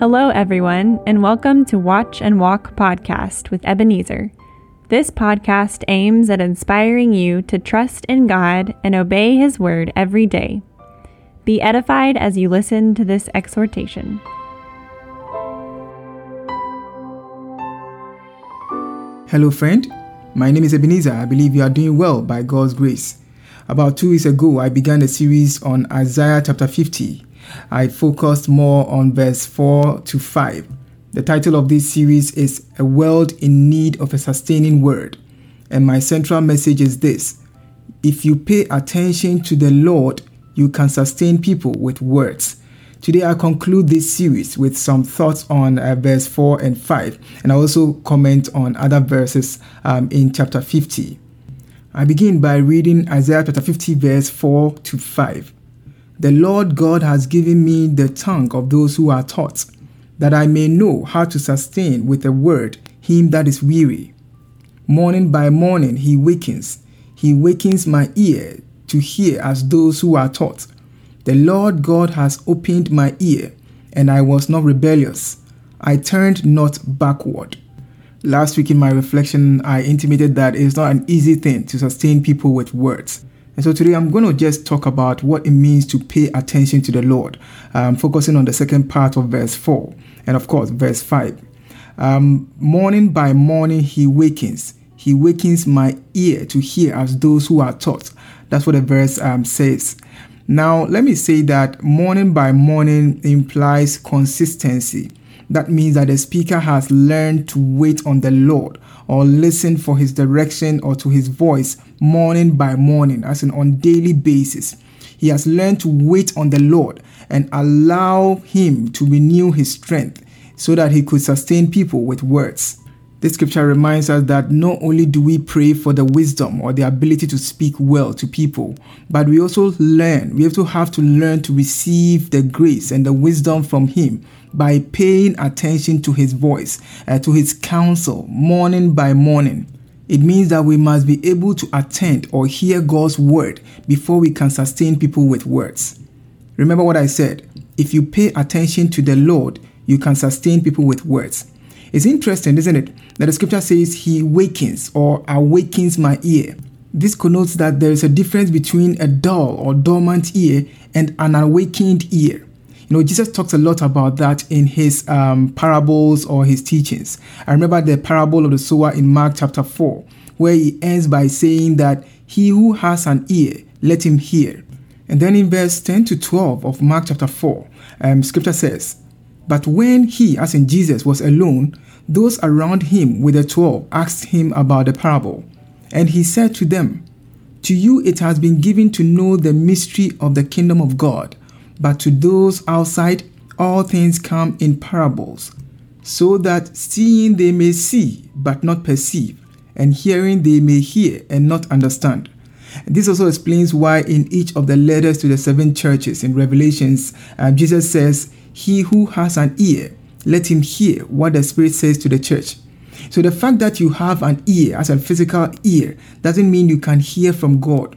Hello, everyone, and welcome to Watch and Walk podcast with Ebenezer. This podcast aims at inspiring you to trust in God and obey His word every day. Be edified as you listen to this exhortation. Hello, friend. My name is Ebenezer. I believe you are doing well by God's grace. About two weeks ago, I began a series on Isaiah chapter 50 I focused more on verse 4 to 5. The title of this series is A World in Need of a Sustaining Word. And my central message is this If you pay attention to the Lord, you can sustain people with words. Today, I conclude this series with some thoughts on uh, verse 4 and 5, and I also comment on other verses um, in chapter 50. I begin by reading Isaiah chapter 50, verse 4 to 5. The Lord God has given me the tongue of those who are taught, that I may know how to sustain with a word him that is weary. Morning by morning he wakens, he wakens my ear to hear as those who are taught. The Lord God has opened my ear, and I was not rebellious. I turned not backward. Last week in my reflection, I intimated that it is not an easy thing to sustain people with words. And so today I'm going to just talk about what it means to pay attention to the Lord, um, focusing on the second part of verse 4 and, of course, verse 5. Um, morning by morning he wakens. He wakens my ear to hear as those who are taught. That's what the verse um, says. Now, let me say that morning by morning implies consistency. That means that the speaker has learned to wait on the Lord or listen for his direction or to his voice morning by morning, as in on daily basis. He has learned to wait on the Lord and allow him to renew his strength so that he could sustain people with words. This scripture reminds us that not only do we pray for the wisdom or the ability to speak well to people, but we also learn, we also have to learn to receive the grace and the wisdom from Him by paying attention to His voice, uh, to His counsel, morning by morning. It means that we must be able to attend or hear God's word before we can sustain people with words. Remember what I said if you pay attention to the Lord, you can sustain people with words. It's interesting, isn't it, that the scripture says he wakens or awakens my ear. This connotes that there is a difference between a dull or dormant ear and an awakened ear. You know, Jesus talks a lot about that in his um, parables or his teachings. I remember the parable of the sower in Mark chapter 4, where he ends by saying that he who has an ear, let him hear. And then in verse 10 to 12 of Mark chapter 4, um, scripture says, but when he, as in Jesus, was alone, those around him with the twelve asked him about the parable. And he said to them, To you it has been given to know the mystery of the kingdom of God, but to those outside, all things come in parables, so that seeing they may see, but not perceive, and hearing they may hear and not understand. This also explains why in each of the letters to the seven churches in Revelations, uh, Jesus says, he who has an ear, let him hear what the Spirit says to the church. So the fact that you have an ear as a physical ear doesn't mean you can hear from God.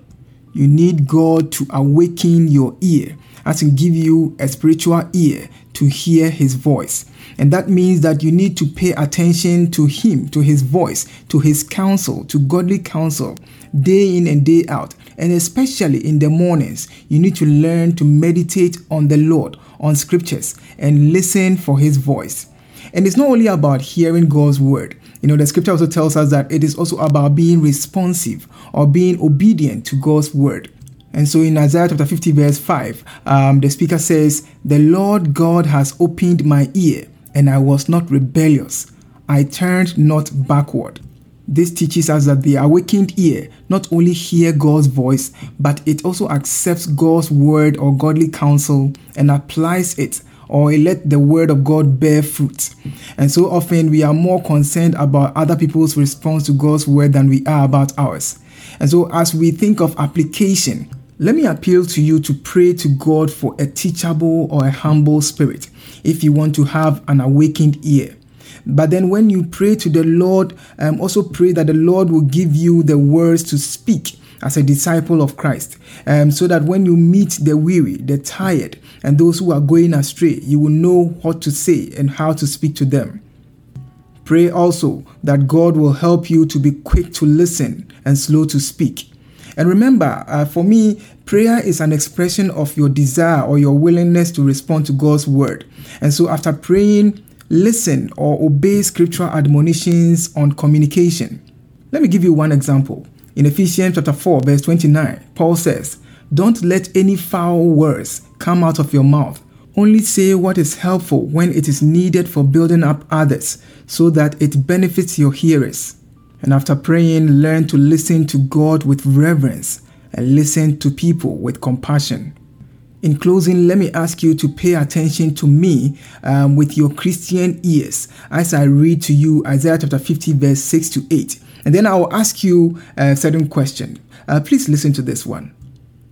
You need God to awaken your ear, as to give you a spiritual ear to hear His voice. And that means that you need to pay attention to Him, to His voice, to His counsel, to godly counsel, day in and day out. And especially in the mornings, you need to learn to meditate on the Lord, on scriptures, and listen for His voice. And it's not only about hearing God's word. You know, the scripture also tells us that it is also about being responsive or being obedient to God's word. And so in Isaiah chapter 50, verse 5, um, the speaker says, The Lord God has opened my ear, and I was not rebellious. I turned not backward. This teaches us that the awakened ear not only hear God's voice, but it also accepts God's word or godly counsel and applies it or let the word of God bear fruit. And so often we are more concerned about other people's response to God's word than we are about ours. And so as we think of application, let me appeal to you to pray to God for a teachable or a humble spirit if you want to have an awakened ear. But then when you pray to the Lord, um, also pray that the Lord will give you the words to speak as a disciple of Christ, um, so that when you meet the weary, the tired, and those who are going astray, you will know what to say and how to speak to them. Pray also that God will help you to be quick to listen and slow to speak. And remember, uh, for me, prayer is an expression of your desire or your willingness to respond to God's word. And so, after praying, listen or obey scriptural admonitions on communication. Let me give you one example. In Ephesians chapter 4, verse 29, Paul says, Don't let any foul words come out of your mouth. Only say what is helpful when it is needed for building up others, so that it benefits your hearers. And after praying, learn to listen to God with reverence and listen to people with compassion. In closing, let me ask you to pay attention to me um, with your Christian ears as I read to you Isaiah chapter 50, verse 6 to 8. And then I will ask you a certain question. Uh, please listen to this one.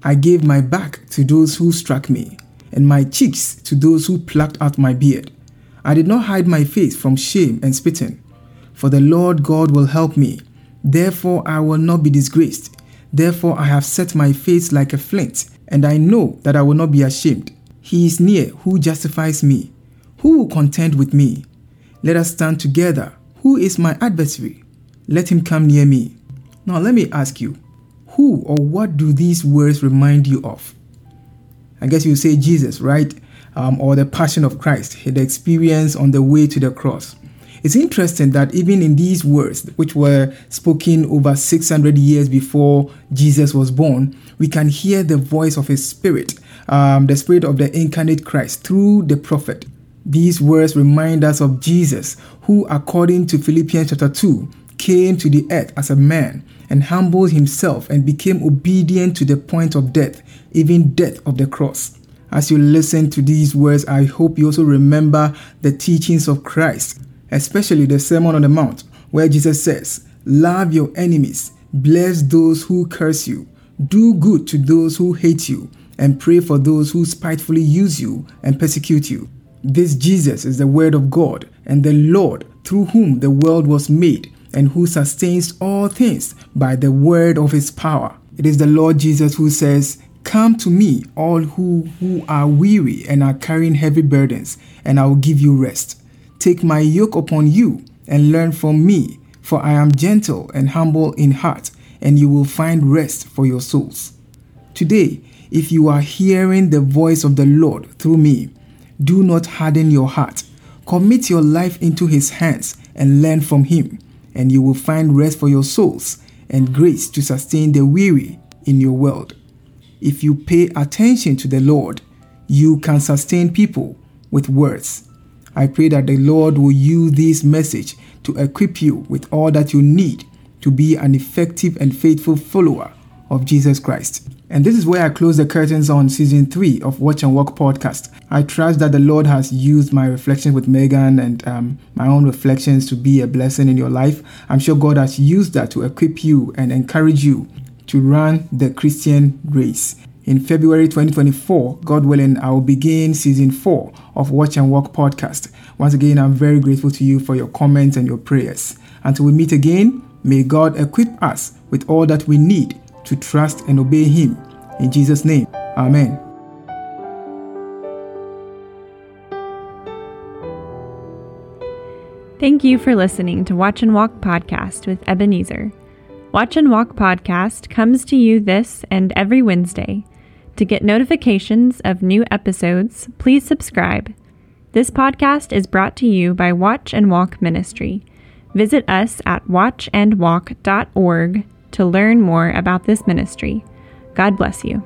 I gave my back to those who struck me, and my cheeks to those who plucked out my beard. I did not hide my face from shame and spitting. For the Lord God will help me. Therefore I will not be disgraced. Therefore I have set my face like a flint, and I know that I will not be ashamed. He is near who justifies me. Who will contend with me? Let us stand together. Who is my adversary? Let him come near me. Now let me ask you, who or what do these words remind you of? I guess you say Jesus, right? Um, or the passion of Christ, the experience on the way to the cross. It's interesting that even in these words, which were spoken over 600 years before Jesus was born, we can hear the voice of His Spirit, um, the Spirit of the incarnate Christ, through the prophet. These words remind us of Jesus, who, according to Philippians chapter 2, came to the earth as a man and humbled himself and became obedient to the point of death, even death of the cross. As you listen to these words, I hope you also remember the teachings of Christ especially the Sermon on the Mount, where Jesus says, Love your enemies, bless those who curse you, do good to those who hate you, and pray for those who spitefully use you and persecute you. This Jesus is the Word of God and the Lord through whom the world was made and who sustains all things by the word of his power. It is the Lord Jesus who says, Come to me, all who, who are weary and are carrying heavy burdens, and I will give you rest. Take my yoke upon you and learn from me, for I am gentle and humble in heart, and you will find rest for your souls. Today, if you are hearing the voice of the Lord through me, do not harden your heart. Commit your life into his hands and learn from him, and you will find rest for your souls and grace to sustain the weary in your world. If you pay attention to the Lord, you can sustain people with words I pray that the Lord will use this message to equip you with all that you need to be an effective and faithful follower of Jesus Christ. And this is where I close the curtains on season three of Watch and Walk podcast. I trust that the Lord has used my reflections with Megan and um, my own reflections to be a blessing in your life. I'm sure God has used that to equip you and encourage you to run the Christian race. In February 2024, God willing, I will begin season four of Watch and Walk podcast. Once again, I'm very grateful to you for your comments and your prayers. Until we meet again, may God equip us with all that we need to trust and obey Him. In Jesus' name, Amen. Thank you for listening to Watch and Walk podcast with Ebenezer. Watch and Walk podcast comes to you this and every Wednesday. To get notifications of new episodes, please subscribe. This podcast is brought to you by Watch and Walk Ministry. Visit us at watchandwalk.org to learn more about this ministry. God bless you.